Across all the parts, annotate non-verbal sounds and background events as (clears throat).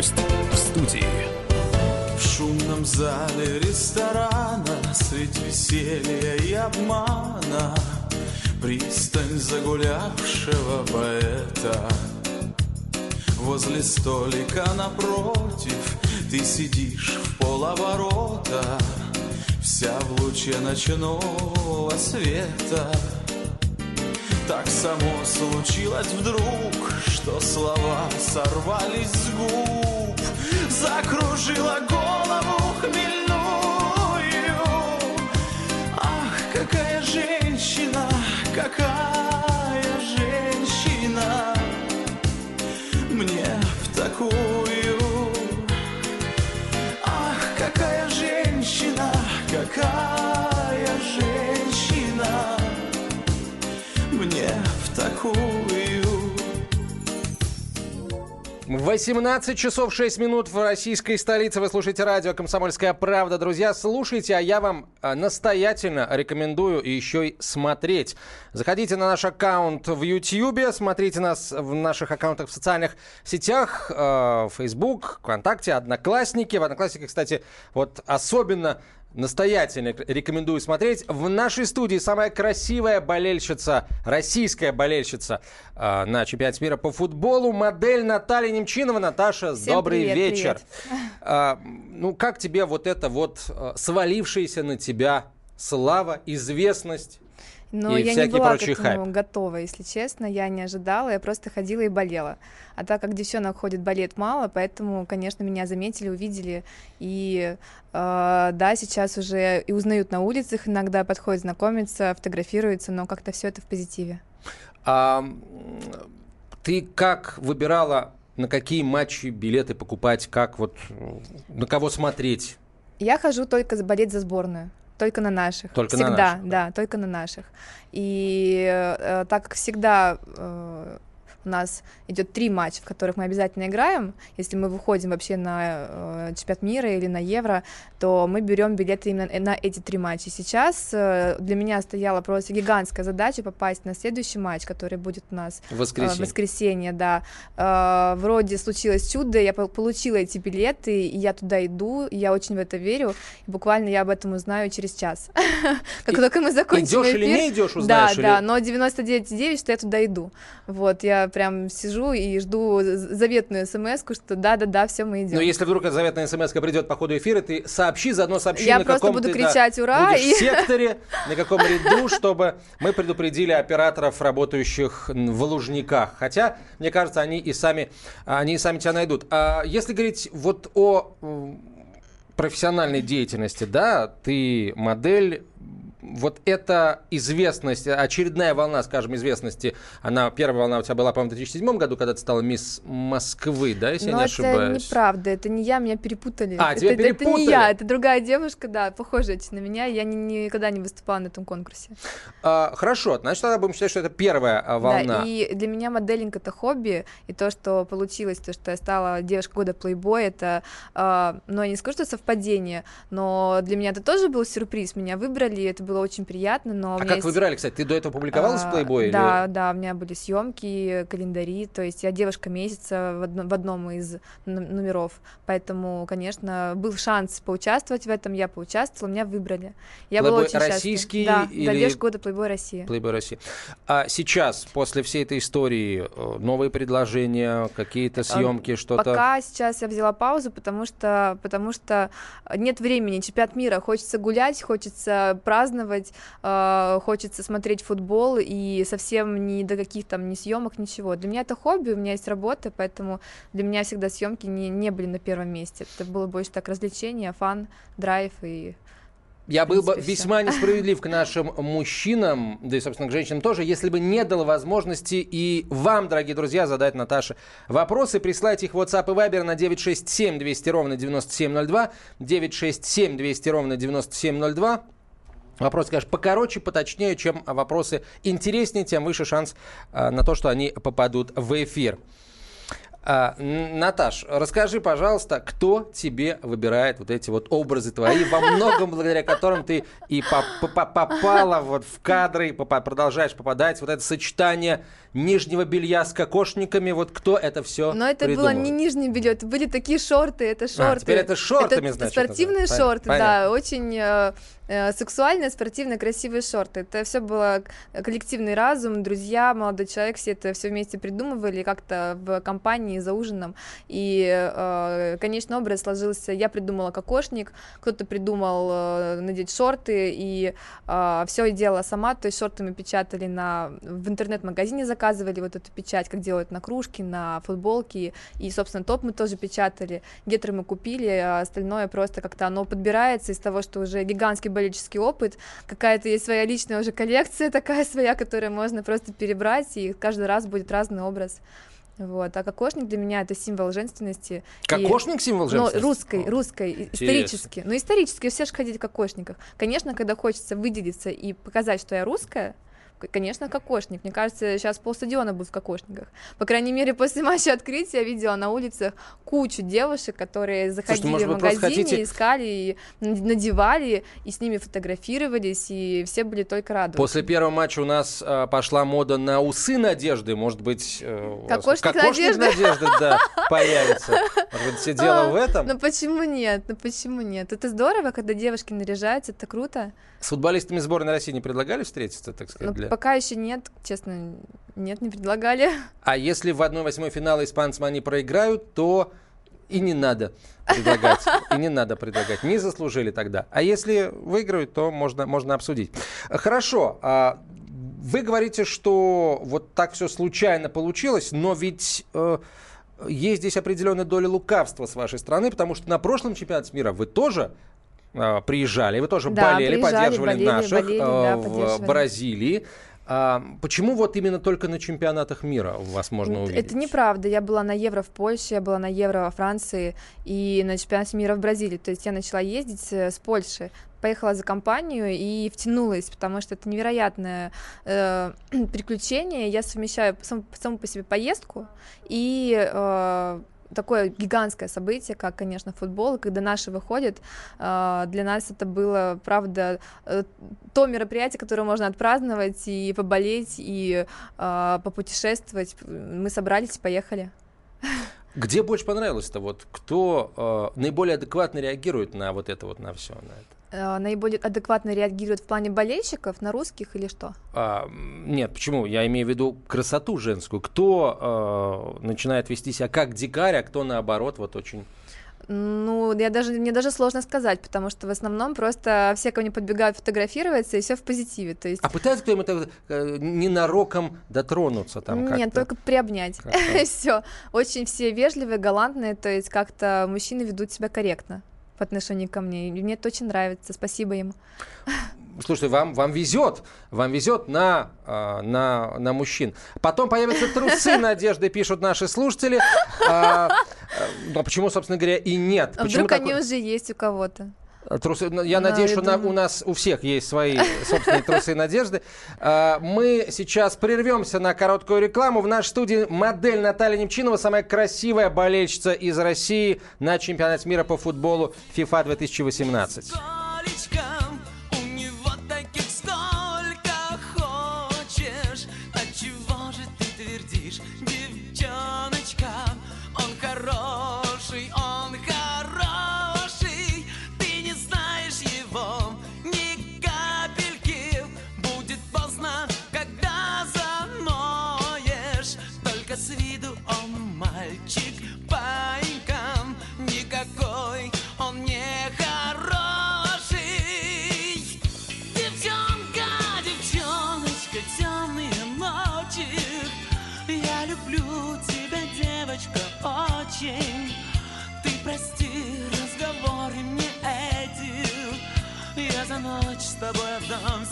Гость в студии. В шумном зале ресторана Средь веселья и обмана. Пристань загулявшего поэта. Возле столика напротив Ты сидишь в полоборота. Вся в луче ночного света. Так само случилось вдруг Что слова сорвались с губ Закружила голову хмельную. Ах, какая женщина, какая женщина. Мне в такую. Ах, какая женщина, какая женщина. Мне в такую 18 часов 6 минут в российской столице. Вы слушаете радио «Комсомольская правда». Друзья, слушайте, а я вам а, настоятельно рекомендую еще и смотреть. Заходите на наш аккаунт в YouTube, смотрите нас в наших аккаунтах в социальных сетях, э, Facebook, ВКонтакте, Одноклассники. В Одноклассниках, кстати, вот особенно Настоятельно рекомендую смотреть. В нашей студии самая красивая болельщица, российская болельщица э, на чемпионате мира по футболу, модель Наталья Немчинова. Наташа, Всем добрый привет, вечер. привет. А, ну, как тебе вот это вот э, свалившаяся на тебя слава, известность? Но и я не была к этому хайп. готова, если честно, я не ожидала, я просто ходила и болела. А так как девчонок ходит балет мало, поэтому, конечно, меня заметили, увидели, и э, да, сейчас уже и узнают на улицах, иногда подходят знакомиться, фотографируются, но как-то все это в позитиве. А, ты как выбирала, на какие матчи билеты покупать, как вот, на кого смотреть? Я хожу только болеть за сборную. Только на наших. Только на всегда, наших, да, только на наших. И э, так как всегда э, у нас идет три матча, в которых мы обязательно играем, если мы выходим вообще на э, чемпионат мира или на Евро, то мы берем билеты именно на эти три матча. Сейчас э, для меня стояла просто гигантская задача попасть на следующий матч, который будет у нас В э, воскресенье. в воскресенье, да. Э, вроде случилось чудо, я пол- получила эти билеты, и я туда иду, и я очень в это верю. И буквально я об этом узнаю через час. (laughs) Как только мы закончим Идешь или не идешь, Да, узнаешь? да, или- но 99,9, что я туда иду. Вот, я прям сижу и жду заветную смс что да-да-да, все мы идем. Но если вдруг эта заветная смс придет по ходу эфира, ты сообщи, заодно сообщи, Я на просто каком буду ты, да, кричать «Ура!» будешь и- в секторе, (laughs) на каком ряду, чтобы мы предупредили операторов, работающих в Лужниках. Хотя, мне кажется, они и сами, они и сами тебя найдут. А если говорить вот о профессиональной деятельности, да, ты модель, вот эта известность, очередная волна, скажем, известности, она, первая волна у тебя была, по-моему, в 2007 году, когда ты стала мисс Москвы, да, если я Но не это ошибаюсь? неправда, это не я, меня перепутали. А, это, тебя это- это не перепутали? я, это другая девушка, да, похожая на меня, я ни- никогда не выступала на этом конкурсе. А, хорошо, значит, тогда будем считать, что это первая а, волна. Да, и для меня моделинг это хобби, и то, что получилось, то, что я стала девушкой года Playboy, это, э, ну, я не скажу, что совпадение, но для меня это тоже был сюрприз, меня выбрали, это было очень приятно, но а как есть- выбирали, кстати? Ты до этого публиковалась в а, Playboy? или- Да, да, у меня были съемки, календари, то есть я девушка месяца в, одно- в одном из номеров, поэтому, конечно, был шанс поучаствовать в этом, я поучаствовала, меня выбрали. Я была Playboy очень счастлива. российский Да, да, или- девушка года Playboy Россия. Playboy России. А сейчас, после всей этой истории, э, новые предложения, какие-то съемки, что-то? А, Пока сейчас я взяла паузу, потому что, потому что нет времени. Чемпионат мира. Хочется гулять, хочется праздновать, э, хочется смотреть футбол и совсем ни до каких там ни съемок, ничего. Для меня это хобби, у меня есть работа, поэтому для меня всегда съемки не, не были на первом месте. Это было больше так развлечение, фан, драйв и Я был бы весьма (laughs) несправедлив к нашим мужчинам, да и, собственно, к женщинам тоже, если бы не дал возможности и вам, дорогие друзья, задать Наташе вопросы. Присылайте их в WhatsApp и Viber на 967 200 ровно 9702, 967 200 ровно 9702. Вопросы, конечно, покороче, поточнее, чем вопросы интереснее, тем выше шанс э, на то, что они попадут в эфир. А, Наташ, расскажи, пожалуйста, кто тебе выбирает вот эти вот образы твои, во многом благодаря которым ты и попала вот в кадры, и продолжаешь попадать, вот это сочетание нижнего белья с кокошниками, вот кто это все Но это придумал? было не нижнее белье, это были такие шорты, это шорты. А, теперь это шортами, это значит. спортивные называется. шорты, Понятно. да, очень э, э, сексуальные, спортивные, красивые шорты. Это все было коллективный разум, друзья, молодой человек, все это все вместе придумывали как-то в компании за ужином. И э, конечный образ сложился. Я придумала кокошник, кто-то придумал э, надеть шорты, и э, все делала сама. То есть шорты мы печатали на в интернет-магазине заказывали вот эту печать, как делают на кружки, на футболки, и, собственно, топ мы тоже печатали, гетры мы купили, а остальное просто как-то оно подбирается из того, что уже гигантский болельческий опыт, какая-то есть своя личная уже коллекция (laughs) такая своя, которую можно просто перебрать, и каждый раз будет разный образ. Вот. А кокошник для меня это символ женственности. Кокошник и, символ ну, женственности? Ну, русской, русской, Интересно. исторически. Ну, исторически все же ходить в кокошниках. Конечно, когда хочется выделиться и показать, что я русская, Конечно, кокошник. Мне кажется, сейчас полстадиона будет в кокошниках. По крайней мере, после (laughs) матча открытия я видела на улицах кучу девушек, которые заходили Слушайте, в магазине, хотите... искали, и надевали, и с ними фотографировались, и все были только рады. После первого матча у нас э, пошла мода на усы Надежды. Может быть, э, кокошник, кокошник Надежды, Надежды да, появится. Может быть, все дело в этом? Ну почему нет? Ну почему нет? Это здорово, когда девушки наряжаются, это круто. С футболистами сборной России не предлагали встретиться, так сказать? Ну, для... Пока еще нет, честно, нет, не предлагали. (laughs) А если в 1-8 финала испанцам они проиграют, то и не надо предлагать. И не надо предлагать. Не заслужили тогда. А если выиграют, то можно, можно обсудить. Хорошо. А вы говорите, что вот так все случайно получилось, но ведь... Э, есть здесь определенная доля лукавства с вашей стороны, потому что на прошлом чемпионате мира вы тоже приезжали, вы тоже да, болели, поддерживали болели, наших болели, э, да, в Бразилии. А почему вот именно только на чемпионатах мира вас можно увидеть? Это неправда. Я была на Евро в Польше, я была на Евро во Франции и на чемпионате мира в Бразилии. То есть я начала ездить э, с Польши поехала за компанию и втянулась, потому что это невероятное э, (clears throat) приключение. Я совмещаю сам, саму по себе поездку и э, такое гигантское событие, как, конечно, футбол, когда наши выходят, а, для нас это было, правда, э, то мероприятие, которое можно отпраздновать и поболеть, и а, попутешествовать. Мы собрались и поехали. Где больше понравилось-то? Вот кто э, наиболее адекватно реагирует на вот это вот, на все, на это? Э, наиболее адекватно реагирует в плане болельщиков, на русских или что? А, нет, почему? Я имею в виду красоту женскую. Кто э, начинает вести себя как дикарь, а кто наоборот вот очень... Ну, я даже, мне даже сложно сказать, потому что в основном просто все ко мне подбегают фотографироваться, и все в позитиве. То есть... А пытаются кто-нибудь э, ненароком дотронуться там Нет, только приобнять. (laughs) все. Очень все вежливые, галантные, то есть как-то мужчины ведут себя корректно по отношению ко мне. И мне это очень нравится. Спасибо им. Слушайте, вам, вам везет, вам везет на, а, на, на мужчин. Потом появятся трусы (laughs) надежды, пишут наши слушатели. А, но почему, собственно говоря, и нет? А почему вдруг такой... они уже есть у кого-то? Трусы, ну, я да, надеюсь, я что на, у нас у всех есть свои собственные трусы надежды. А, мы сейчас прервемся на короткую рекламу. В нашей студии модель Наталья Немчинова, самая красивая болельщица из России на чемпионате мира по футболу FIFA 2018.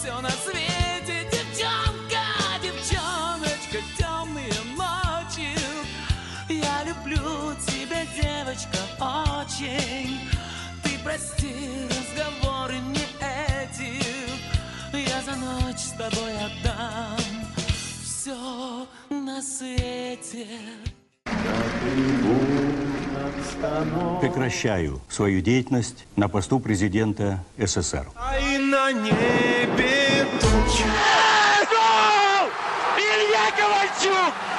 Все на свете. Девчонка, девчоночка, темные ночи. Я люблю тебя, девочка, очень. Ты прости разговоры мне эти. Я за ночь с тобой отдам все на свете. Прекращаю свою деятельность на посту президента СССР. А и на небе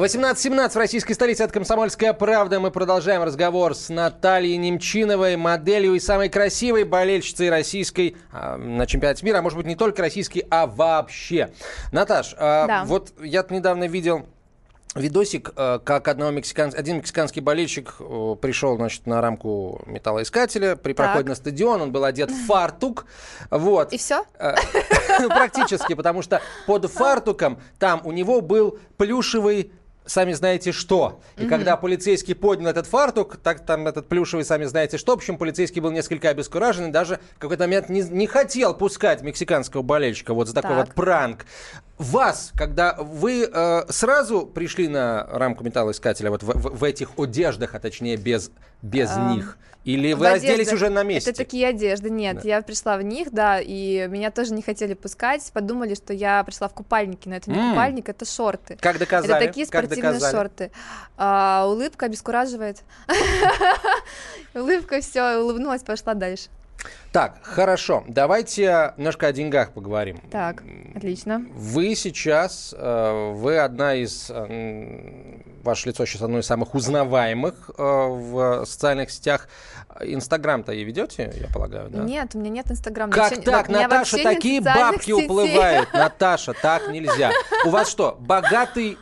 18.17 в российской столице. Это «Комсомольская правда». Мы продолжаем разговор с Натальей Немчиновой, моделью и самой красивой болельщицей российской а, на чемпионате мира. А может быть, не только российской, а вообще. Наташ, а, Да. вот я недавно видел видосик, э, как одного мексикан... один мексиканский болельщик э, пришел, значит, на рамку металлоискателя при Так. проходе на стадион. Он был одет в (laughs) фартук. Вот. И все? Э, (laughs) практически, потому что под (laughs) фартуком там у него был плюшевый сами знаете что. И когда полицейский поднял этот фартук, так там этот плюшевый сами знаете что, в общем, полицейский был несколько обескуражен и даже в какой-то момент не, не хотел пускать мексиканского болельщика вот за такой Так. вот пранк. Вас, когда вы э, сразу пришли на рамку металлоискателя вот в, в- в этих одеждах, а точнее без, без Ам, них, или вы разделись одеждах. уже на месте? Это такие одежды. Нет, я пришла в них, да, и меня тоже не хотели пускать. Подумали, что я пришла в купальнике, но это не М. купальник, это шорты. Как доказали? Это такие спортивные шорты. А, улыбка обескураживает. (laughs) Улыбка, все, улыбнулась, пошла дальше. Так, хорошо. Давайте немножко о деньгах поговорим. Так, отлично. Вы сейчас, э, вы одна из, э, ваше лицо сейчас одно из самых узнаваемых э, в социальных сетях. Инстаграм-то и ведете, я полагаю, да? Нет, у меня нет инстаграма. Как Вообще- так, Наташа, такие бабки сетей. уплывают. (laughs) Наташа, так нельзя. У вас что, богатый...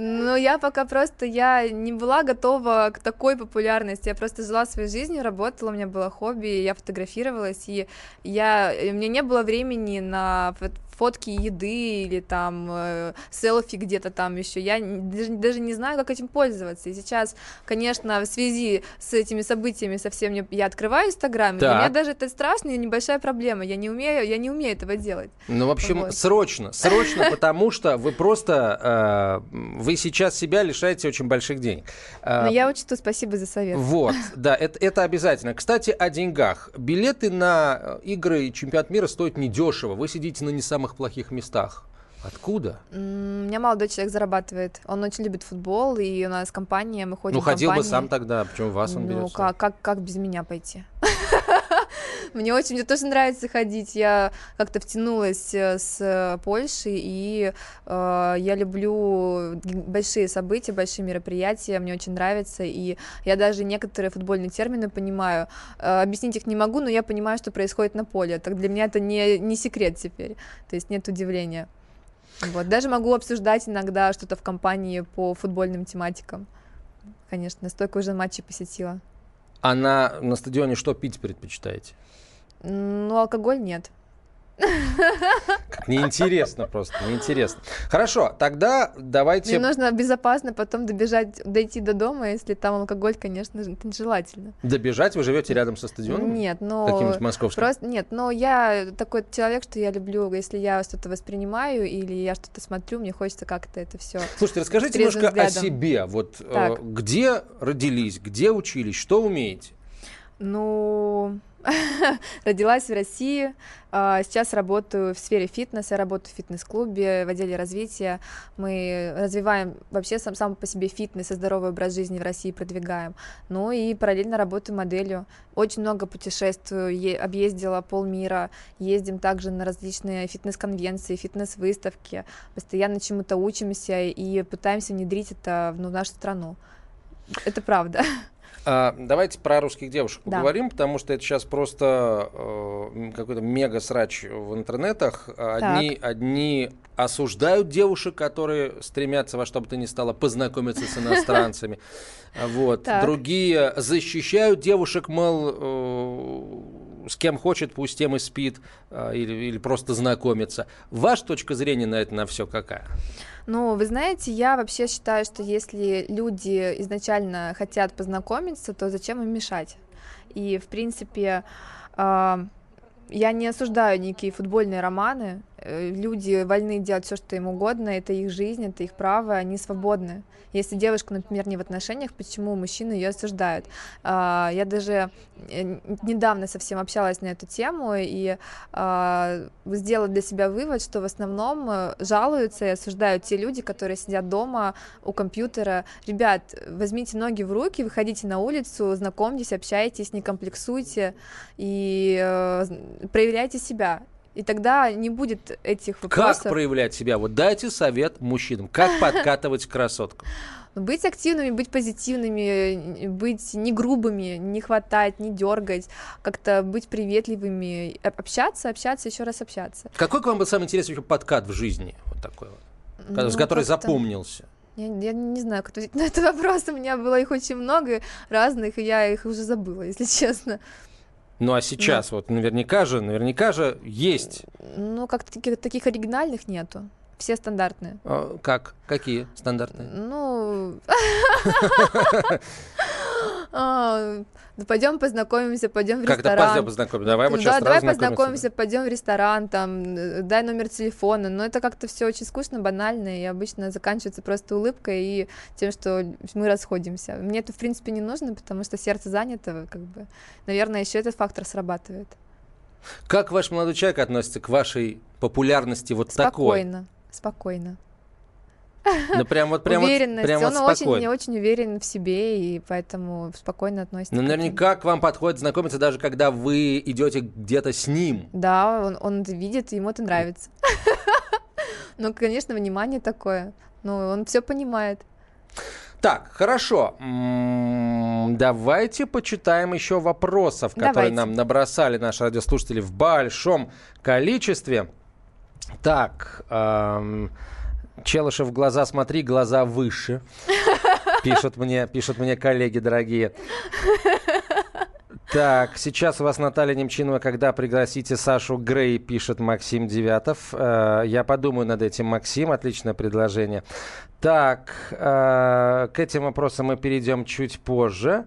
Ну, я пока просто, я не была готова к такой популярности, я просто жила своей жизнью, работала, у меня было хобби, я фотографировалась, и я, у меня не было времени на фотки еды или там э, селфи где-то там еще, я даже, даже не знаю, как этим пользоваться, и сейчас, конечно, в связи с этими событиями совсем не, я открываю Инстаграм, и для Так. меня даже это страшно и небольшая проблема, я не умею, я не умею этого делать. Ну, в общем, Вот. срочно, срочно, (laughs) потому что вы просто, э, вы сейчас себя лишаете очень больших денег. Э, Но я учту, спасибо за совет. Вот, (laughs) да, это, это обязательно. Кстати, о деньгах. Билеты на э, игры и чемпионат мира стоят недешево. Вы сидите на не самых плохих местах. Откуда? У меня молодой человек зарабатывает. Он очень любит футбол, и у нас компания, мы ходим ну, ходил бы компании. сам тогда, почему вас он берет? Ну, как, как, как без меня пойти? Мне очень, мне тоже нравится ходить. Я как-то втянулась э, с Польшей, и э, я люблю большие события, большие мероприятия, мне очень нравится, и я даже некоторые футбольные термины понимаю. Э, объяснить их не могу, но я понимаю, что происходит на поле. Так для меня это не, не секрет теперь, то есть нет удивления. Вот. Даже могу обсуждать иногда что-то в компании по футбольным тематикам. Конечно, столько уже матчей посетила. А на, на стадионе что пить предпочитаете? Ну, алкоголь нет. Как неинтересно просто, неинтересно. Хорошо, тогда давайте... Мне нужно безопасно потом добежать, дойти до дома, если там алкоголь, конечно же, это нежелательно. Добежать, вы живете рядом со стадионом? Нет, но... Каким-нибудь московским? Просто нет, но я такой человек, что я люблю, если я что-то воспринимаю или я что-то смотрю, мне хочется как-то это все. Слушайте, расскажите немножко о взглядом. себе. Вот э, Так. где родились, где учились, что умеете? Ну, (laughs) родилась в России, а, сейчас работаю в сфере фитнеса, работаю в фитнес-клубе, в отделе развития. Мы развиваем вообще сам, сам по себе фитнес и здоровый образ жизни в России продвигаем. Ну и параллельно работаю моделью. Очень много путешествую, объездила полмира, ездим также на различные фитнес-конвенции, фитнес-выставки, постоянно чему-то учимся и пытаемся внедрить это в ну, в нашу страну. Это правда. (laughs) А, давайте про русских девушек Да. поговорим, потому что это сейчас просто э, какой-то мега срач в интернетах. Одни, одни осуждают девушек, которые стремятся во что бы то ни стало познакомиться с иностранцами. (laughs) Вот. Другие защищают девушек, мол, э, с кем хочет, пусть тем и спит, э, или, или просто знакомится. Ваша точка зрения на это на все какая? Ну, вы знаете, я вообще считаю, что если люди изначально хотят познакомиться, то зачем им мешать? И, в принципе, э, я не осуждаю никакие футбольные романы. Э, люди вольны делать все, что им угодно, это их жизнь, это их право, они свободны. Если девушка, например, не в отношениях, почему мужчины ее осуждают? А, я даже э, недавно совсем общалась на эту тему и а, сделала для себя вывод, что в основном э, жалуются и осуждают те люди, которые сидят дома у компьютера. Ребят, возьмите ноги в руки, выходите на улицу, знакомьтесь, общайтесь, не комплексуйте и проявляйте себя. И тогда не будет этих вопросов. Как проявлять себя? Вот дайте совет мужчинам. Как (laughs) подкатывать красотку? Быть активными, быть позитивными, быть не грубыми, не хватать, не дергать, как-то быть приветливыми, общаться, общаться, еще раз общаться. Какой к вам был самый интересный подкат в жизни? Вот такой вот. Ну, с который запомнился? Я, я не знаю, как ответить на этот вопрос. У меня было их очень много разных, и я их уже забыла, если (laughs) честно. Ну а сейчас ну, вот наверняка же, наверняка же есть. Ну как таких, таких оригинальных нету. Все стандартные. А, как? Какие стандартные? Ну... (laughs) (laughs) А, ну, пойдем познакомимся, пойдем в как ресторан. Как-то познакомимся, давай вот Да, давай познакомимся, пойдем в ресторан, там, э, дай номер телефона. Но это как-то все очень скучно, банально, и обычно заканчивается просто улыбкой и тем, что мы расходимся. Мне это, в принципе, не нужно, потому что сердце занято, как бы. Наверное, еще этот фактор срабатывает. Как ваш молодой человек относится к вашей популярности вот спокойно, такой? Спокойно, спокойно. Ну, прям вот, прям Уверенность. Вот, прям он вот очень, очень уверен в себе и поэтому спокойно относится. Ну, наверняка к вам подходит знакомиться, даже когда вы идете где-то с ним. Да, он, он видит, ему это нравится. (laughs) Ну, конечно, внимание такое. Но он все понимает. Так, хорошо. Давайте почитаем еще вопросов, которые Давайте. нам набросали наши радиослушатели в большом количестве. Так, эм, Челышев, глаза смотри, глаза выше. (laughs) Пишут мне, пишут мне коллеги дорогие. Так, сейчас у вас Наталья Немчинова, когда пригласите Сашу Грей, пишет Максим Девятов. Э, я подумаю над этим, Максим, отличное предложение. Так, э, к этим вопросам мы перейдем чуть позже.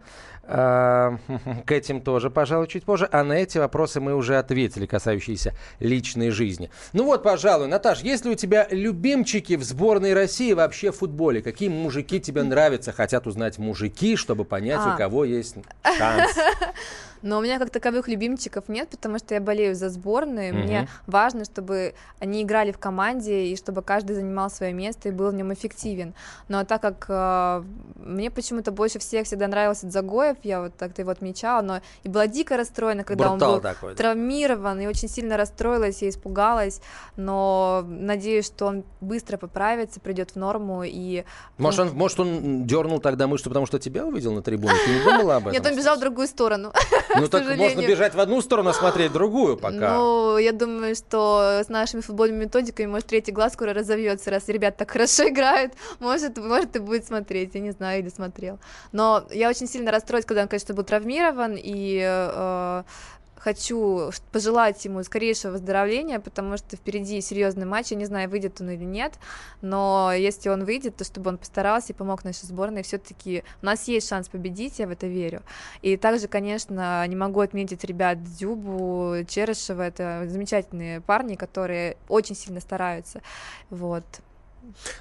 Э, (laughs) к этим тоже, пожалуй, чуть позже. А на эти вопросы мы уже ответили, касающиеся личной жизни. Ну вот, пожалуй, Наташ, есть ли у тебя любимчики в сборной России вообще в футболе? Какие мужики тебе нравятся? Хотят узнать мужики, чтобы понять, а. у кого есть шанс. (laughs) Но у меня как таковых любимчиков нет, потому что я болею за сборную. Угу. Мне важно, чтобы они играли в команде и чтобы каждый занимал свое место и был в нем эффективен. Но так как э, мне почему-то больше всех всегда нравился Загоев, я вот так-то его отмечала, но и была дико расстроена, когда Брутал он был такой, травмирован, и очень сильно расстроилась и испугалась, но надеюсь, что он быстро поправится, придет в норму и... Может, он, может, он дернул тогда мышцу, потому что тебя увидел на трибуне? Ты не думала об (laughs) этом? Нет, он бежал в другую сторону. (laughs) Ну так можно бежать в одну сторону, а смотреть другую (gasps) пока. Ну, я думаю, что с нашими футбольными методиками, может, третий глаз скоро разовьется, раз ребят так (laughs) хорошо играют, может, может и будет смотреть, я не знаю, или смотрел. Но я очень сильно расстроилась, когда он, конечно, был травмирован, и э, хочу пожелать ему скорейшего выздоровления, потому что впереди серьезный матч, я не знаю, выйдет он или нет, но если он выйдет, то чтобы он постарался и помог нашей сборной, все-таки у нас есть шанс победить, я в это верю. И также, конечно, не могу отметить ребят Дзюбу, Черышева, это замечательные парни, которые очень сильно стараются, вот.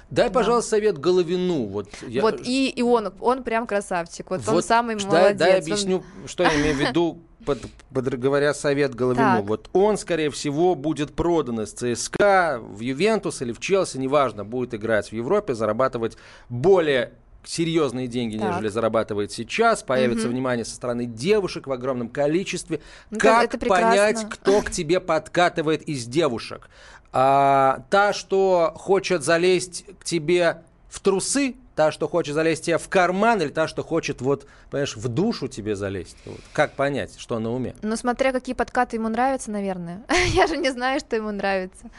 Дай, да. пожалуйста, совет Головину. Вот, я... вот и, и он, он прям красавчик. Вот, вот он самый молодец. Дай, дай объясню, он... что я имею в виду, под, под, говоря совет Головину. Так. Вот он, скорее всего, будет продан из ЦСКА в Ювентус или в Челси, неважно, будет играть в Европе, зарабатывать более серьезные деньги, так. нежели зарабатывает сейчас, появится угу. внимание со стороны девушек в огромном количестве. Ну, как это понять, кто к тебе подкатывает из девушек? А, та, что хочет залезть к тебе в трусы, та, что хочет залезть тебе в карман, или та, что хочет, вот, понимаешь, в душу тебе залезть? Вот. Как понять, что на уме? Ну, смотря какие подкаты ему нравятся, наверное. (laughs) Я же не знаю, что ему нравится.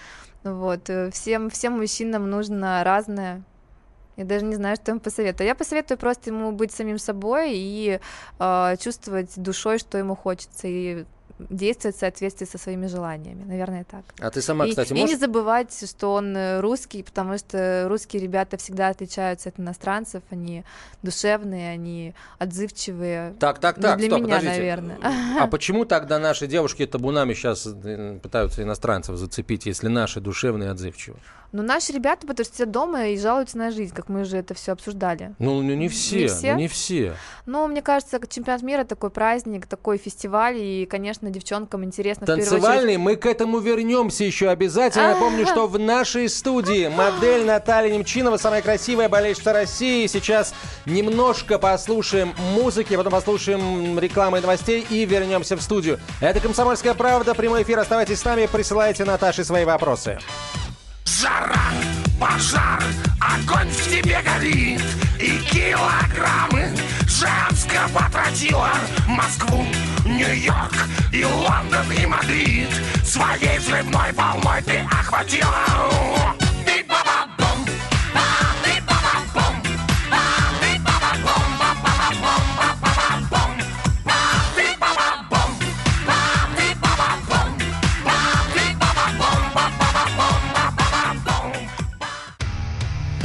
Вот. Э, всем, всем мужчинам нужно разное. Я даже не знаю, что ему посоветую. Я посоветую просто ему быть самим собой и э, чувствовать душой, что ему хочется, и действовать в соответствии со своими желаниями. Наверное, так. А ты сама, и, кстати, и не можешь... забывать, что он э, русский, потому что русские ребята всегда отличаются от иностранцев, они душевные, они отзывчивые. Так, так, Ну, так, для стоп, меня, подождите. наверное. А почему тогда наши девушки табунами сейчас пытаются иностранцев зацепить, если наши душевные и отзывчивые? Но наши ребята, потому что сидят дома и жалуются на жизнь, как мы уже это все обсуждали. Ну, ну, не все, Не не все? все. Ну, не все. Ну, мне кажется, чемпионат мира такой праздник, такой фестиваль, и, конечно, девчонкам интересно первую очередь. Танцевальный, мы к этому вернемся еще обязательно. Напомню, что в нашей студии модель Наталья Немчинова, самая красивая болельщица России. Сейчас немножко послушаем музыки, потом послушаем рекламы и новостей и вернемся в студию. Это «Комсомольская правда», прямой эфир. Оставайтесь с нами, присылайте Наташе свои вопросы. Жара, пожар, огонь в тебе горит И килограммы женского тротила Москву, Нью-Йорк и Лондон и Мадрид. Своей взрывной волной ты охватила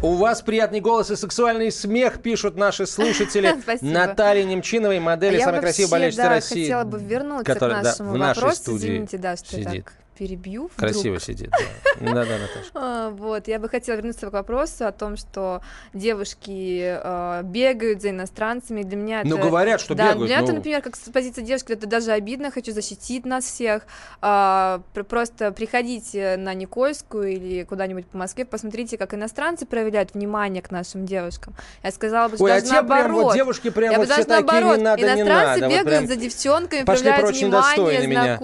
У вас приятный голос и сексуальный смех, пишут наши слушатели. (laughs) Спасибо. Наталья Немчиновой, модели А я самой красивой болельщицы да, России. хотела бы вернуться которая, к да, нашему в нашей вопросу. студии Извините, да, что я сидит. так перебью. вдруг. Красиво сидит, да. Да-да, Наташа. А, Вот, я бы хотела вернуться к вопросу о том, что девушки э, бегают за иностранцами. Для меня Ну, это... говорят, что да, бегают, для меня это, ну. например, как с позиции девушки, это даже обидно, хочу защитить нас всех. А, пр- просто приходите на Никольскую или куда-нибудь по Москве, посмотрите, как иностранцы проявляют внимание к нашим девушкам. Я сказала бы, что а даже наоборот. девушки прям я вот все такие, не надо, не иностранцы бегают за девчонками, проявляют внимание, недостойны меня.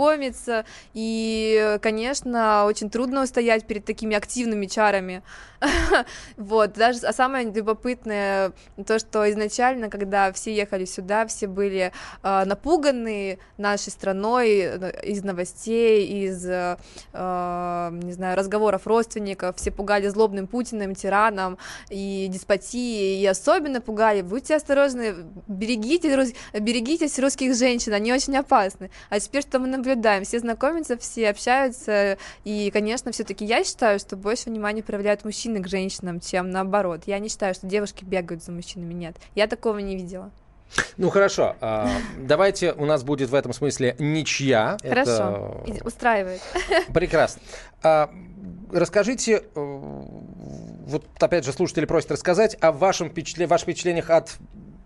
И, конечно, очень трудно устоять перед такими активными чарами. (laughs) Вот, даже, а самое любопытное то, что изначально, когда все ехали сюда, все были э, напуганы нашей страной э, из новостей, из, э, э, не знаю, разговоров родственников, все пугали злобным Путиным, тираном и деспотией, и особенно пугали, будьте осторожны, берегите, берегитесь русских женщин, они очень опасны. А теперь что мы наблюдаем? Все знакомятся, все общаются, и, конечно, все-таки я считаю, что больше внимания проявляют мужчины к женщинам, чем наоборот. Я не считаю, что девушки бегают за мужчинами, нет. Я такого не видела. Ну хорошо, а, давайте у нас будет в этом смысле ничья. Хорошо, Это устраивает. прекрасно. А, расскажите, э, вот опять же слушатели просят рассказать о вашем впечатле- ваших впечатлениях от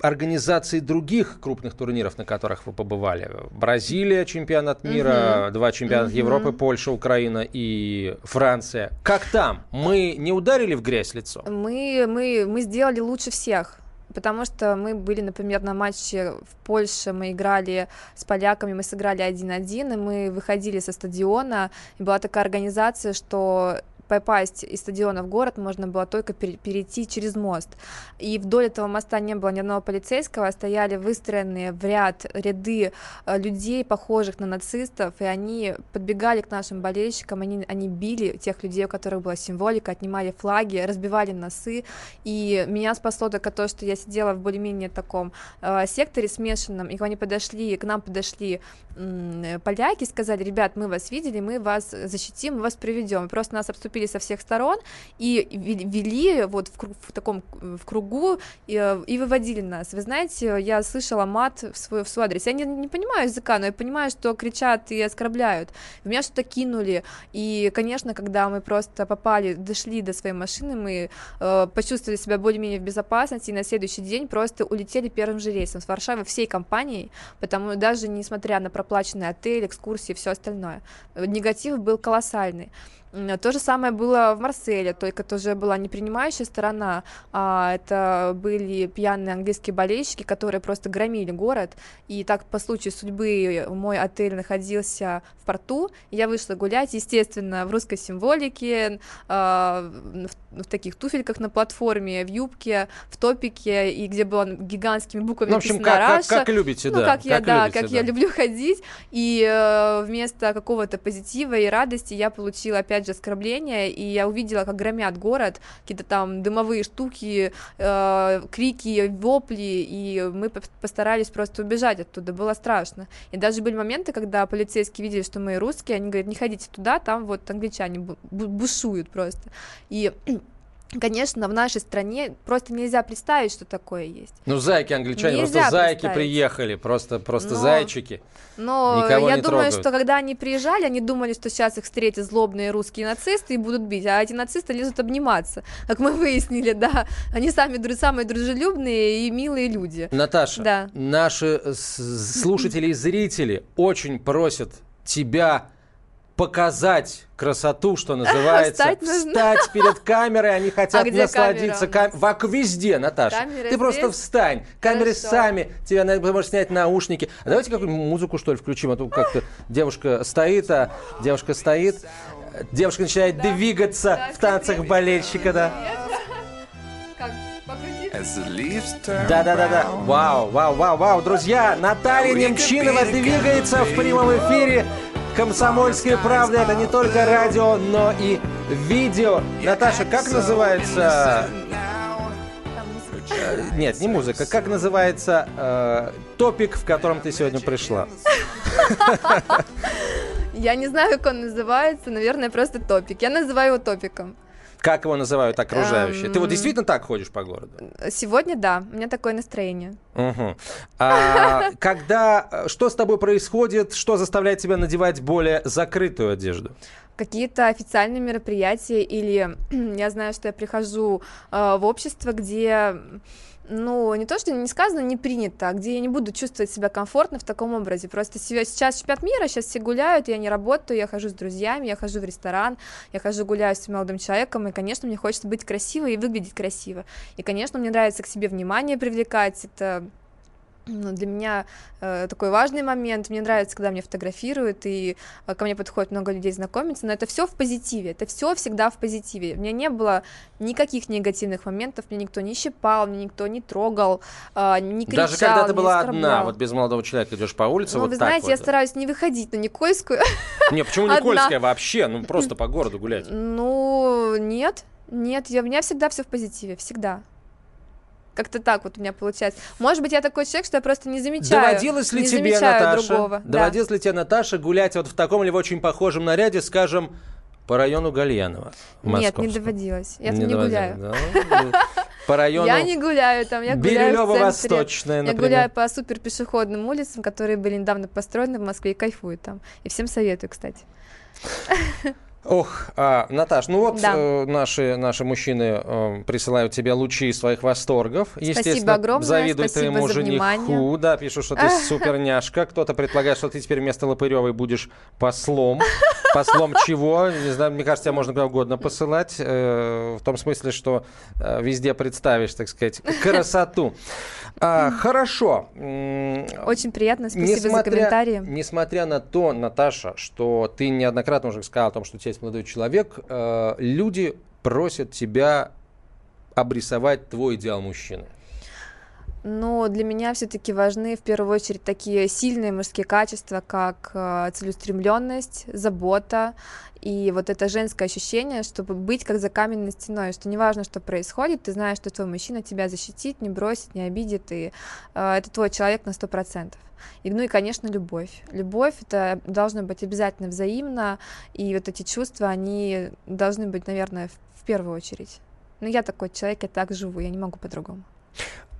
организации других крупных турниров, на которых вы побывали. Бразилия, чемпионат мира, два чемпионата Европы, Польша, Украина и Франция. Как там? Мы не ударили в грязь лицом? Мы, мы, мы сделали лучше всех. Потому что мы были, например, на матче в Польше, мы играли с поляками, мы сыграли 1-1, и мы выходили со стадиона, и была такая организация, что попасть из стадиона в город можно было только пере- перейти через мост. И вдоль этого моста не было ни одного полицейского, а стояли выстроенные в ряд ряды э, людей, похожих на нацистов, и они подбегали к нашим болельщикам, они, они били тех людей, у которых была символика, отнимали флаги, разбивали носы, и меня спасло только то, что я сидела в более-менее таком э, секторе смешанном, и они подошли, к нам подошли м, поляки, сказали, ребят, мы вас видели, мы вас защитим, мы вас приведем, просто нас обступили со всех сторон и вели- вот в, кру- в таком в кругу и, и выводили нас. Вы знаете, я слышала мат в свой, в свой адрес. Я не, не понимаю языка, но я понимаю, что кричат и оскорбляют. В меня что-то кинули, и, конечно, когда мы просто попали, дошли до своей машины, мы э, почувствовали себя более-менее в безопасности, и на следующий день просто улетели первым же рейсом с Варшавы всей компанией, потому даже несмотря на проплаченный отель, экскурсии и все остальное. Э, Негатив был колоссальный. То же самое было в Марселе, только тоже была не принимающая сторона, а это были пьяные английские болельщики, которые просто громили город. И так по случаю судьбы мой отель находился в порту, я вышла гулять, естественно, в русской символике, а, в, таких туфельках на платформе, в юбке, в топике, и где было гигантскими буквами Ну, в общем, как, как, «Раша». как любите, Ну, да. как я, да, любите, как я люблю ходить, и э, вместо какого-то позитива и радости я получила, опять же, оскорбление, и я увидела, как громят город, какие-то там дымовые штуки, э, крики, вопли, и мы по- постарались просто убежать оттуда, было страшно. И даже были моменты, когда полицейские видели, что мы русские, они говорят, не ходите туда, там вот англичане бу- бу- бушуют просто. И Конечно, в нашей стране просто нельзя представить, что такое есть. Ну, зайки англичане, Нельзя просто зайки приехали, просто, просто Но- зайчики. Но Никого я не думаю, трогают. что когда они приезжали, они думали, что сейчас их встретят злобные русские нацисты и будут бить, а эти нацисты лезут обниматься, как мы (laughs) выяснили, да. Они сами дру- самые дружелюбные и милые люди. Наташа, Да. наши слушатели и зрители очень просят тебя показать красоту, что называется, Встать нужно. встать перед камерой, они хотят А где насладиться кам- Вак- везде, Наташа. Камера Ты просто здесь? встань, камеры Хорошо. сами, тебя можешь снять наушники. А давайте какую-нибудь музыку что ли включим, а то как-то девушка стоит, а девушка стоит, девушка начинает двигаться Да, в танцах болельщика, да. Как Да-да-да-да. Вау, вау, вау, вау. Друзья, Наталья Немчинова двигается в прямом эфире. Комсомольская правда это не только радио, но и видео. Наташа, как называется... э, Нет, не музыка. Как называется э, топик, в котором ты сегодня пришла? (laughs) Я не знаю, как он называется, наверное, просто топик. Я называю его топиком. Как его называют окружающие? Ты вот Эм. действительно так ходишь по городу? Сегодня, да, у меня такое настроение. Мгм. А, (laughs) когда... э, Что с тобой происходит? Что заставляет тебя надевать более закрытую одежду? какие-то официальные мероприятия или (clears throat) я знаю, что я прихожу э, в общество, где ну, не то, что не сказано, не принято, а где я не буду чувствовать себя комфортно в таком образе. Просто се- сейчас чемпионат мира, сейчас все гуляют, я не работаю, я хожу с друзьями, я хожу в ресторан, я хожу гуляю с молодым человеком, и, конечно, мне хочется быть красивой и выглядеть красиво. И, конечно, мне нравится к себе внимание привлекать, это для меня э, такой важный момент. Мне нравится, когда меня фотографируют, и э, ко мне подходит много людей знакомиться, но это все в позитиве, это все всегда в позитиве. У меня не было никаких негативных моментов, меня никто не щипал, меня никто не трогал, э, не кричал, Даже когда ты была одна, вот без молодого человека идешь по улице, Ну, вот вы так знаете, вот. я стараюсь не выходить на Никольскую. (laughs) Не, почему. (laughs) Никольская вообще? Ну, просто (laughs) по городу гулять. Ну, нет, нет, я, у меня всегда все в позитиве, всегда. Как-то так вот у меня получается. Может быть, я такой человек, что я просто не замечаю. Доводилось ли не тебе, замечаю Наташа, другого. Да. доводилось ли тебе, Наташа, гулять вот в таком или в очень похожем наряде, скажем, по району Гальянова? Нет, не доводилось. Я там не гуляю. да? Ну, По району Я не гуляю там, я гуляю в центре. Бирюлево-Восточная, Я например. гуляю по супер пешеходным улицам, которые были недавно построены в Москве и кайфую там. И всем советую, кстати. Ох, а, Наташ, ну вот Да. э, наши, наши мужчины э, присылают тебе лучи своих восторгов. Естественно, огромное, завидуют спасибо твоему за жениху. внимание. Да, пишут, что ты (laughs) суперняшка. Кто-то предполагает, что ты теперь вместо Лопыревой будешь послом. Послом чего? Не знаю, мне кажется, тебя можно куда угодно посылать. э, в том смысле, что э, везде представишь, так сказать, красоту. А, хорошо. Очень приятно, спасибо за комментарии. Несмотря на то, Наташа, что ты неоднократно уже сказала о том, что у тебя есть молодой человек, э, люди просят тебя обрисовать твой идеал мужчины. Но для меня все-таки важны в первую очередь такие сильные мужские качества, как э, целеустремленность, забота и вот это женское ощущение, чтобы быть как за каменной стеной, что неважно, что происходит, ты знаешь, что твой мужчина тебя защитит, не бросит, не обидит, и э, это твой человек на сто процентов. И, ну и, конечно, любовь. Любовь это должно быть обязательно взаимно, и вот эти чувства, они должны быть, наверное, в, в первую очередь. Ну, я такой человек, я так живу, я не могу по-другому.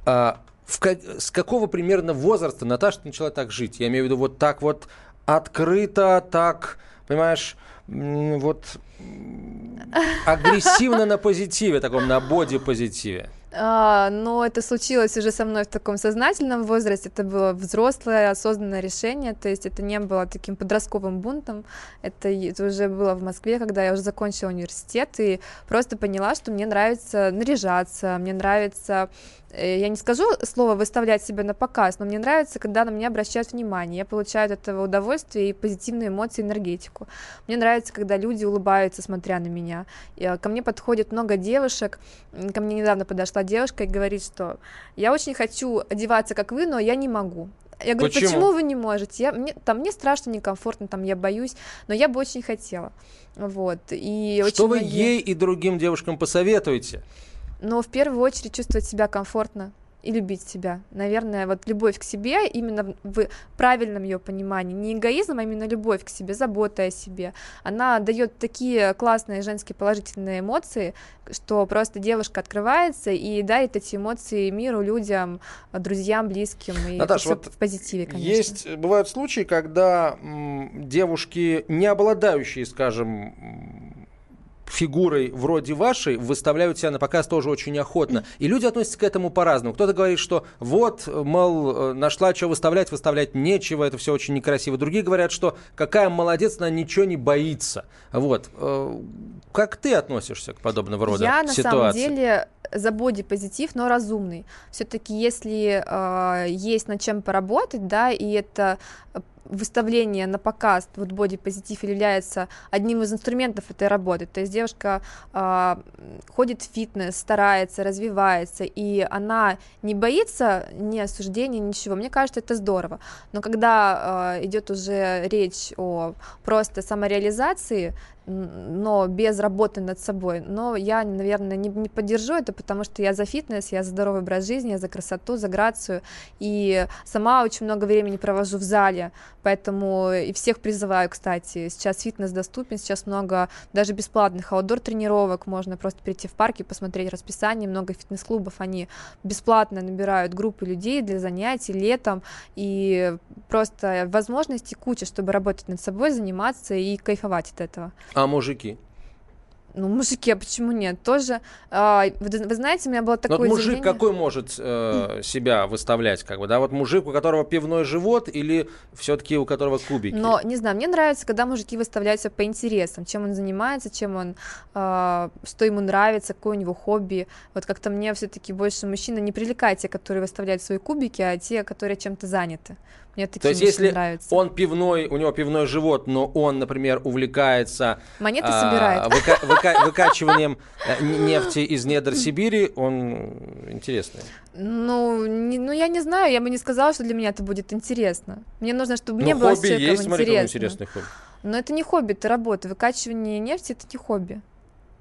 А, в с какого примерно возраста Наташа начала так жить? Я имею в виду вот так вот открыто, так, понимаешь, вот (laughs) агрессивно на позитиве, таком на боди-позитиве. А, но это случилось уже со мной в таком сознательном возрасте, это было взрослое, осознанное решение, то есть это не было таким подростковым бунтом, это, это уже было в Москве, когда я уже закончила университет и просто поняла, что мне нравится наряжаться, мне нравится я не скажу слово выставлять себя на показ, но мне нравится, когда на меня обращают внимание, я получаю от этого удовольствие и позитивные эмоции, энергетику. Мне нравится, когда люди улыбаются, смотря на меня. Э, ко мне подходит много девушек, ко мне недавно подошла девушка и говорит, что я очень хочу одеваться, как вы, но я не могу. Я говорю, почему, почему вы не можете? Я, мне, там, мне страшно, некомфортно, там, я боюсь, но я бы очень хотела. Вот, и Что очень вы многие... ей и другим девушкам посоветуете? Но в первую очередь чувствовать себя комфортно и любить себя. Наверное, вот любовь к себе именно в правильном ее понимании, не эгоизм, а именно любовь к себе, забота о себе. Она дает такие классные женские положительные эмоции, что просто девушка открывается и дарит эти эмоции миру, людям, друзьям, близким. И Наташа, вот в позитиве, конечно. Есть, бывают случаи, когда м, девушки, не обладающие, скажем, фигурой вроде вашей выставляют себя на показ тоже очень охотно. И люди относятся к этому по-разному. Кто-то говорит, что вот, мол, нашла что выставлять, выставлять нечего, это все очень некрасиво. Другие говорят, что какая молодец, она ничего не боится. Вот. Э, как ты относишься к подобного рода Я ситуации? на самом деле за бодипозитив, но разумный. Все-таки если э, есть над чем поработать, да, и это выставление на показ вот бодипозитив является одним из инструментов этой работы. То есть девушка э, ходит в фитнес, старается, развивается, и она не боится ни осуждения, ничего. Мне кажется, это здорово. Но когда э, идет уже речь о просто самореализации, но без работы над собой. Но я, наверное, не, не поддержу это, потому что я за фитнес, я за здоровый образ жизни, я за красоту, за грацию, и сама очень много времени провожу в зале, поэтому и всех призываю, кстати, сейчас фитнес доступен, сейчас много даже бесплатных аутдор тренировок, можно просто прийти в парк и посмотреть расписание, много фитнес-клубов, они бесплатно набирают группы людей для занятий летом, и просто возможностей куча, чтобы работать над собой, заниматься и кайфовать от этого. А мужики? Ну, мужики, а почему нет? Тоже, э, вы, вы знаете, у меня было такое Но вот мужик заявление... какой может э, себя выставлять, как бы, да? Вот мужик, у которого пивной живот или все-таки у которого кубики? Но, не знаю, мне нравится, когда мужики выставляются по интересам, чем он занимается, чем он, э, что ему нравится, какое у него хобби. Вот как-то мне все-таки больше мужчина не привлекает те, которые выставляют свои кубики, а те, которые чем-то заняты. Мне такие То есть, если нравятся. он пивной, у него пивной живот, но он, например, увлекается Монеты а, собирает. Выка- (laughs) выка- выкачиванием э, нефти из недр Сибири, он интересный. Ну, не, ну, я не знаю, я бы не сказала, что для меня это будет интересно. Мне нужно, чтобы ну, мне было хобби с есть, смотри, какой интересно. интересный хобби. Но это не хобби, это работа. Выкачивание нефти это не хобби.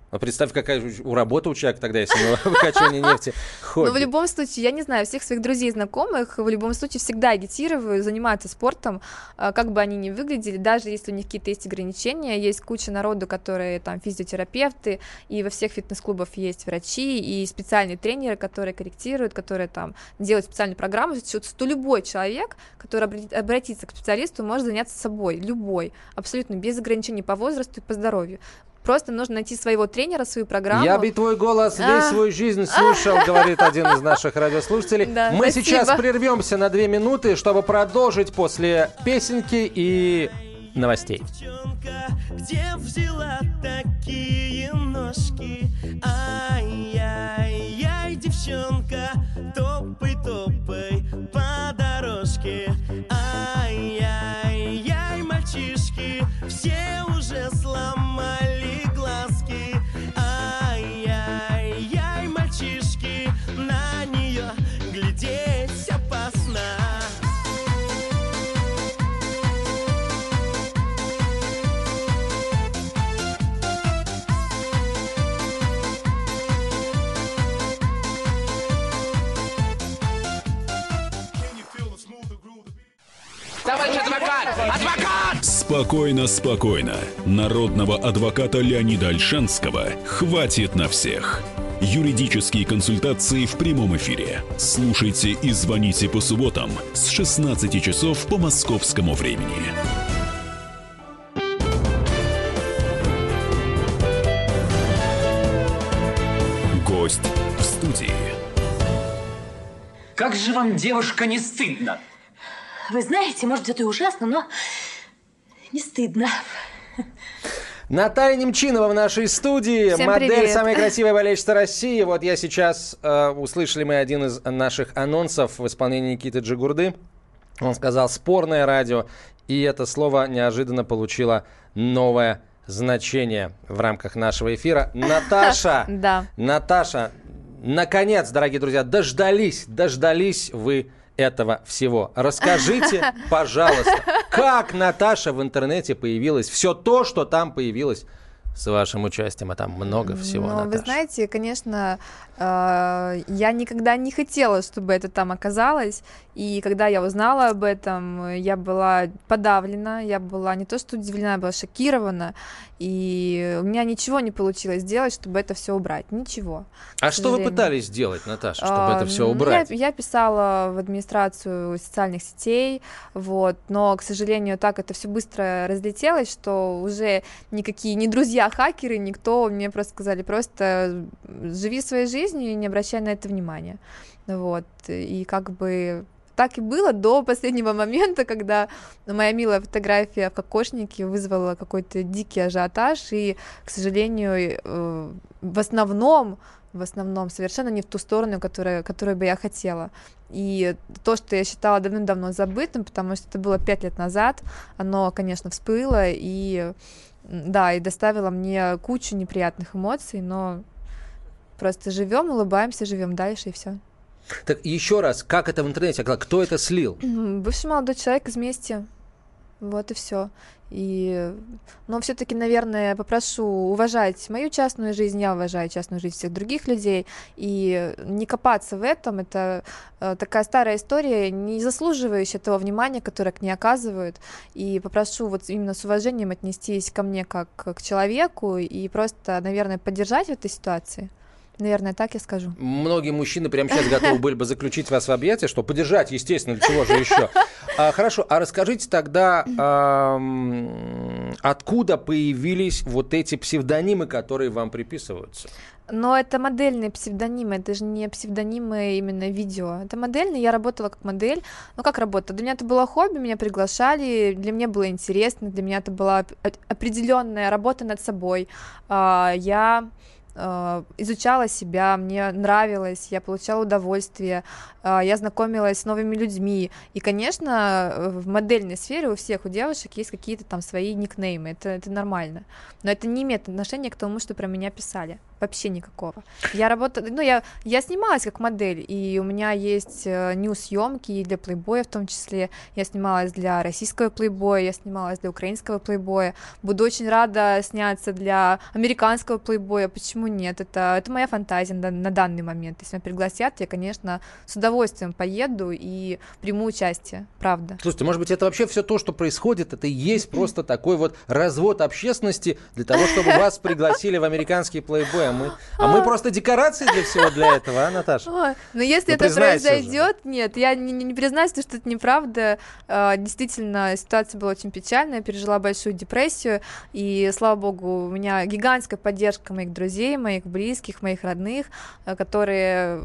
А представь, какая у работы у человека тогда, если у него (laughs) выкачивание нефти. Но в любом случае, я не знаю, всех своих друзей, знакомых, в любом случае всегда агитирую заниматься спортом, а, как бы они ни выглядели, даже если у них какие-то есть ограничения, есть куча народу, которые там физиотерапевты, и во всех фитнес-клубах есть врачи и специальные тренеры, которые корректируют, которые там делают специальную программу, что любой человек, который обратится к специалисту, может заняться собой, любой, абсолютно без ограничений по возрасту и по здоровью. Просто нужно найти своего тренера, свою программу. Я бы твой голос весь свою жизнь слушал, говорит один из наших радиослушателей. Да, Мы спасибо. сейчас прервемся на две минуты, чтобы продолжить после песенки и новостей. Где взяла такие ножки? Ай-яй-яй, девчонка, топай, топай по дорожке. Ай-яй-яй, мальчишки, все адвокат! Адвокат! Спокойно, спокойно. Народного адвоката Леонида Альшанского хватит на всех. Юридические консультации в прямом эфире. Слушайте и звоните по субботам с 16 часов по московскому времени. Гость в студии. Как же вам, девушка, не стыдно? Вы знаете, может, это и ужасно, но не стыдно. (laughs) Наталья Немчинова в нашей студии, Всем модель привет. самой красивой болельщицы России. Вот я сейчас э, услышали мы один из наших анонсов в исполнении Никиты Джигурды. Он сказал «спорное радио», и это слово неожиданно получило новое значение в рамках нашего эфира. (laughs) Наташа, Да. Наташа, наконец, дорогие друзья, дождались, дождались вы этого всего. Расскажите, (laughs) пожалуйста, как Наташа в интернете появилась? Все то, что там появилось с вашим участием, а там много всего, Ну, вы знаете, конечно, э, я никогда не хотела, чтобы это там оказалось. И когда я узнала об этом, я была подавлена, я была не то что удивлена, я была шокирована. И у меня ничего не получилось сделать, чтобы это все убрать. Ничего. А что вы пытались сделать, Наташа, чтобы А, это все ну, убрать? Я, я писала в администрацию социальных сетей, вот, но, к сожалению, так это все быстро разлетелось, что уже никакие не друзья хакеры, никто мне просто сказали, просто живи своей жизнью и не обращай на это внимания, вот, и как бы так и было до последнего момента, когда моя милая фотография в кокошнике вызвала какой-то дикий ажиотаж, и, к сожалению, э, в основном в основном совершенно не в ту сторону, которая, которую бы я хотела. И то, что я считала давным-давно забытым, потому что это было пять лет назад, оно, конечно, всплыло и, да, и доставило мне кучу неприятных эмоций, но просто живем, улыбаемся, живем дальше и все. Так еще раз, как это в интернете? Кто это слил? Бывший молодой человек из мести. Вот и все. И, но все-таки, наверное, попрошу уважать мою частную жизнь, я уважаю частную жизнь всех других людей, и не копаться в этом. Это э, такая старая история, не заслуживающая того внимания, которое к ней оказывают. И попрошу вот именно с уважением отнестись ко мне как к человеку и просто, наверное, поддержать в этой ситуации. Наверное, так я скажу. Многие мужчины прямо сейчас готовы были бы заключить вас в объятия, что поддержать, естественно, для чего же еще. А, хорошо, а расскажите тогда, ам, откуда появились вот эти псевдонимы, которые вам приписываются? Но это модельные псевдонимы, это же не псевдонимы именно видео. Это модельные, я работала как модель. Ну, как работа? Для меня это было хобби, меня приглашали, для меня было интересно, для меня это была оп- определенная работа над собой. А, Я а, изучала себя, мне нравилось, я получала удовольствие, а, я знакомилась с новыми людьми. И, конечно, э, в модельной сфере у всех, у девушек есть какие-то там свои никнеймы, это, это нормально. Но это не имеет отношения к тому, что про меня писали. Вообще никакого. Я работала, ну, я, я снималась как модель, и у меня есть э, нью-съемки и для плейбоя в том числе. Я снималась для российского плейбоя, я снималась для украинского плейбоя. Буду очень рада сняться для американского плейбоя. Почему нет? Это, это моя фантазия на, на данный момент. Если меня пригласят, я, конечно, с удовольствием поеду и приму участие, правда. Слушайте, может быть, это вообще все то, что происходит, это и есть просто такой вот развод общественности для того, чтобы вас пригласили в американский плейбой, а мы, а мы просто декорации для всего для этого, а, Наташа? Ой, но если Ну, это признайся же. произойдет, нет, я не, не, не признаюсь, что это неправда. А, Действительно, ситуация была очень печальная, я пережила большую депрессию, и, слава богу, у меня гигантская поддержка моих друзей, моих близких, моих родных, а, которые,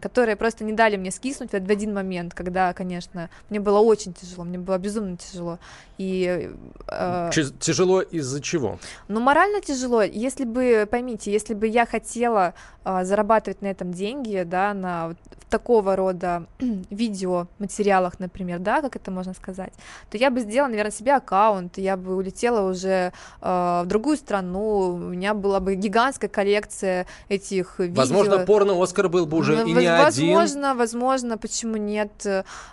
которые просто не дали мне скиснуть в один момент, когда, конечно, мне было очень тяжело, мне было безумно тяжело. И э, Тяжело из-за чего? ну, морально тяжело. Если бы, поймите, если бы я хотела а, зарабатывать на этом деньги, да, на вот такого рода (clears throat) видеоматериалах, например, да, как это можно сказать, то я бы сделала, наверное, себе аккаунт, я бы улетела уже а, в другую страну, у меня была бы гигантская коллекция этих видео. Возможно, порно-Оскар был бы уже и не один. Возможно, возможно, почему нет?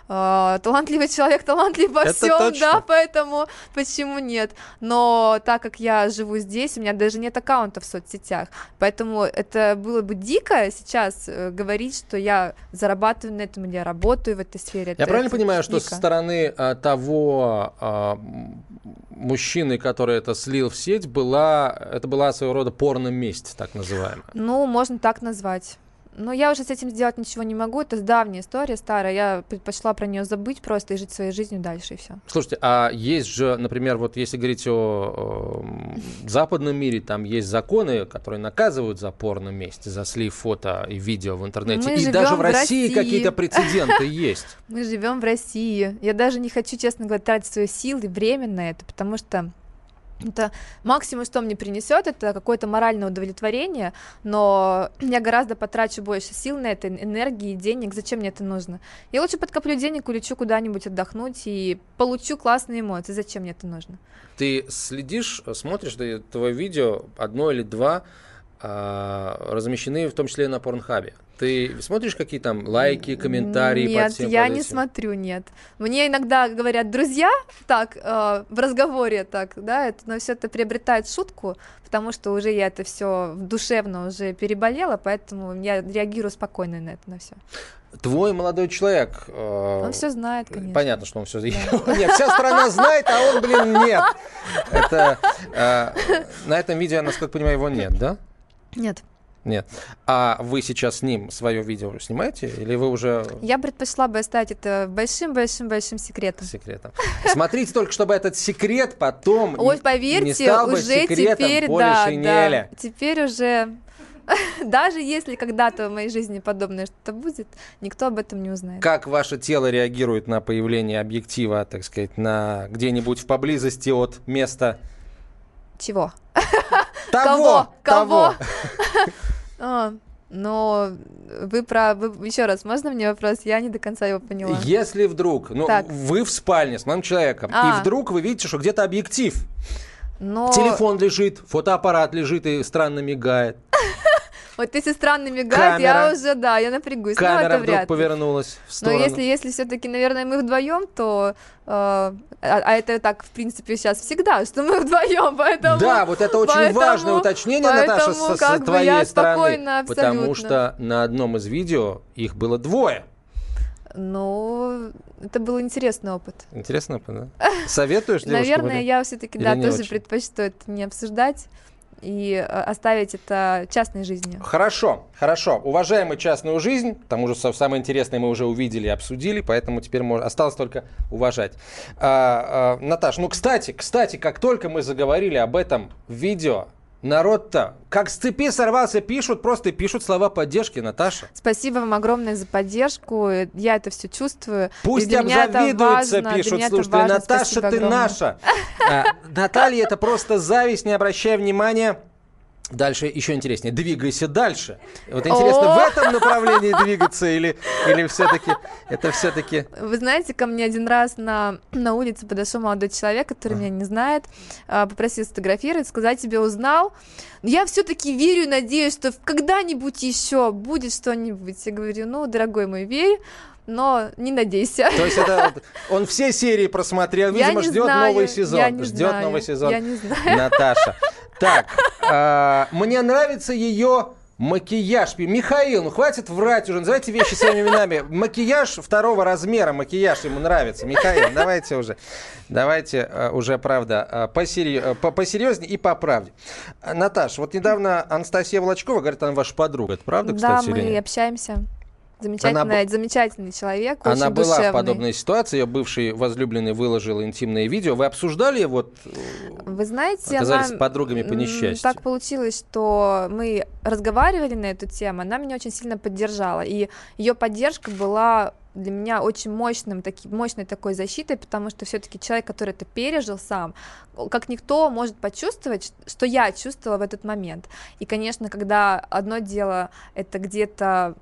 А, талантливый человек талантлив во всем, да, поэтому почему нет? Но так как я живу здесь, у меня даже нет аккаунта в соцсетях, поэтому это было бы дико сейчас э, говорить, что я зарабатываю на этом или я работаю в этой сфере. Я Это- правильно это понимаю, что дико. со стороны а, того а, мужчины, который это слил в сеть, была это была своего рода порно-месть, так называемая? Ну, можно так назвать. Но я уже с этим сделать ничего не могу. Это давняя история, старая. Я предпочла про нее забыть просто и жить своей жизнью дальше, и все. Слушайте, а есть же, например, вот если говорить о, э, западном мире, там есть законы, которые наказывают за порно месте, за слив фото и видео в интернете. Мы и даже в России, России. какие-то прецеденты (laughs) есть. Мы живем в России. Я даже не хочу, честно говоря, тратить свои силы, время на это, потому что это максимум, что мне принесет, это какое-то моральное удовлетворение, но (clears throat) я гораздо потрачу больше сил на это, энергии, денег. Зачем мне это нужно? Я лучше подкоплю денег, улечу куда-нибудь отдохнуть и получу классные эмоции. Зачем мне это нужно? Ты следишь, смотришь, твое видео, одно или два, а, размещены в том числе на Порнхабе. Ты смотришь, какие там лайки, комментарии под Нет, всем я под не этим? смотрю, нет. Мне иногда говорят друзья, так, э, в разговоре так, да, это, но все это приобретает шутку, потому что уже я это все душевно уже переболела, поэтому я реагирую спокойно на это, на все. Твой молодой человек... э, Он все знает, конечно. Понятно, что он все... (laughs) Нет, вся страна знает, а он, блин, нет. Это... э, На этом видео, насколько понимаю, его нет, да? Нет. Нет. А вы сейчас с ним свое видео снимаете? Или вы уже Я предпочла бы оставить это большим-большим-большим секретом. секретом? Смотрите только, чтобы этот секрет потом Ой, не поверьте, стал бы уже секретом теперь, да, Шинеля. да, теперь уже, (laughs) даже если когда-то в моей жизни подобное что-то будет, никто об этом не узнает. Как ваше тело реагирует на появление объектива, так сказать, на где-нибудь в поблизости от места Чего? того, Кого? того. Кого? А, Но вы про... вы- Еще раз, можно мне вопрос? Я не до конца его поняла. Если вдруг, ну, Так. вы в спальне с молодым человеком, А. и вдруг вы видите, что где-то объектив, Но... телефон лежит, фотоаппарат лежит и странно мигает, (laughs) Вот если странно мигает, я уже, да, я напрягусь. Но камера это вряд повернулась в Но сторону. если, если все-таки, наверное, мы вдвоем, то... э, а, а это так, в принципе, сейчас всегда, что мы вдвоем, поэтому... Да, вот это очень важное уточнение, Наташа, со, твоей я стороны. Потому что на одном из видео их было двое. Ну, это был интересный опыт. Интересно, да? Советуешь девушкам Наверное, я все-таки, да, тоже предпочту это не обсуждать и э, оставить это частной жизнью. Хорошо, хорошо. Уважаемый частную жизнь, к тому же са- самое интересное мы уже увидели и обсудили, поэтому теперь мож- осталось только уважать. А, а, Наташ, ну, кстати, кстати, как только мы заговорили об этом видео, народ-то как с цепи сорвался, пишут, просто пишут слова поддержки, Наташа. Спасибо вам огромное за поддержку. э, Я это все чувствую. Пусть важно, для пишут слушатели. важно. Наташа, Спасибо ты огромное. наша. А, Наталья, это просто зависть, не обращай внимания. Дальше еще интереснее. Двигайся дальше. Вот интересно, О! в этом направлении двигаться или, или все-таки это все-таки... Вы знаете, ко мне один раз на, на улице подошел молодой человек, который меня не знает, а, попросил сфотографировать, сказать тебе узнал. Я все-таки верю надеюсь, что когда-нибудь еще будет что-нибудь. Я говорю, ну, дорогой мой, верь, но не надейся. То есть это он все серии просмотрел, видимо, ждет знаю, новый сезон. я не ждет знаю, новый сезон. я не знаю. Наташа. Так, а, мне нравится ее макияж. Михаил, ну хватит врать уже, называйте вещи своими именами. Макияж второго размера, макияж ему нравится. Михаил, давайте уже, давайте а, уже, правда, а, посерьезнее и по правде. Наташ, вот недавно Анастасия Волочкова, говорит, она ваша подруга. Это правда, да, кстати, или мы нет? общаемся. Замечательный, замечательный человек, очень Она была душевный. в подобной ситуации, ее бывший возлюбленный выложил интимное видео. Вы обсуждали вот Вы знаете, Оказались она, подругами по несчастью. Так получилось, что мы разговаривали на эту тему, она меня очень сильно поддержала, и ее поддержка была для меня очень мощным, таки, мощной такой защитой, потому что все-таки человек, который это пережил сам, как никто может почувствовать, что я чувствовала в этот момент. И, конечно, когда одно дело это где-то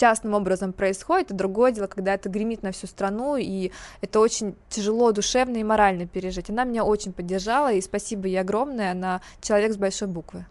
частным образом происходит, и другое дело, когда это гремит на всю страну, и это очень тяжело душевно и морально пережить. Она меня очень поддержала, и спасибо ей огромное, она человек с большой буквы.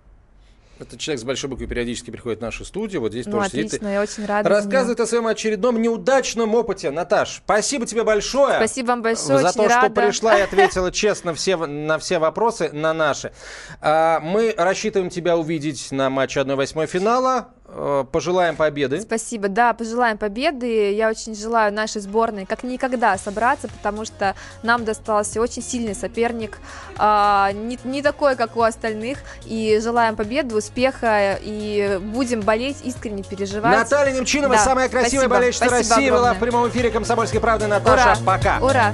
этот человек с большой буквы периодически приходит в нашу студию, вот здесь Ну, тоже сидит. отлично, я очень рада. Рассказывает о своем очередном неудачном опыте. Наташ, спасибо тебе большое. Спасибо вам большое, За то, что рада. пришла и (laughs) ответила честно все, на все вопросы, на наши. А, Мы рассчитываем тебя увидеть на матче 1-8 финала. Э, пожелаем победы. Спасибо, да, пожелаем победы. Я очень желаю нашей сборной как никогда собраться, потому что нам достался очень сильный соперник, а, не, не такой, как у остальных. И желаем победы, успеха, и будем болеть, искренне переживать. Наталья Немчинова, Да, самая красивая спасибо, болельщица спасибо России, была в огромное. прямом эфире «Комсомольской правды». Наташа, Ура! пока. Ура!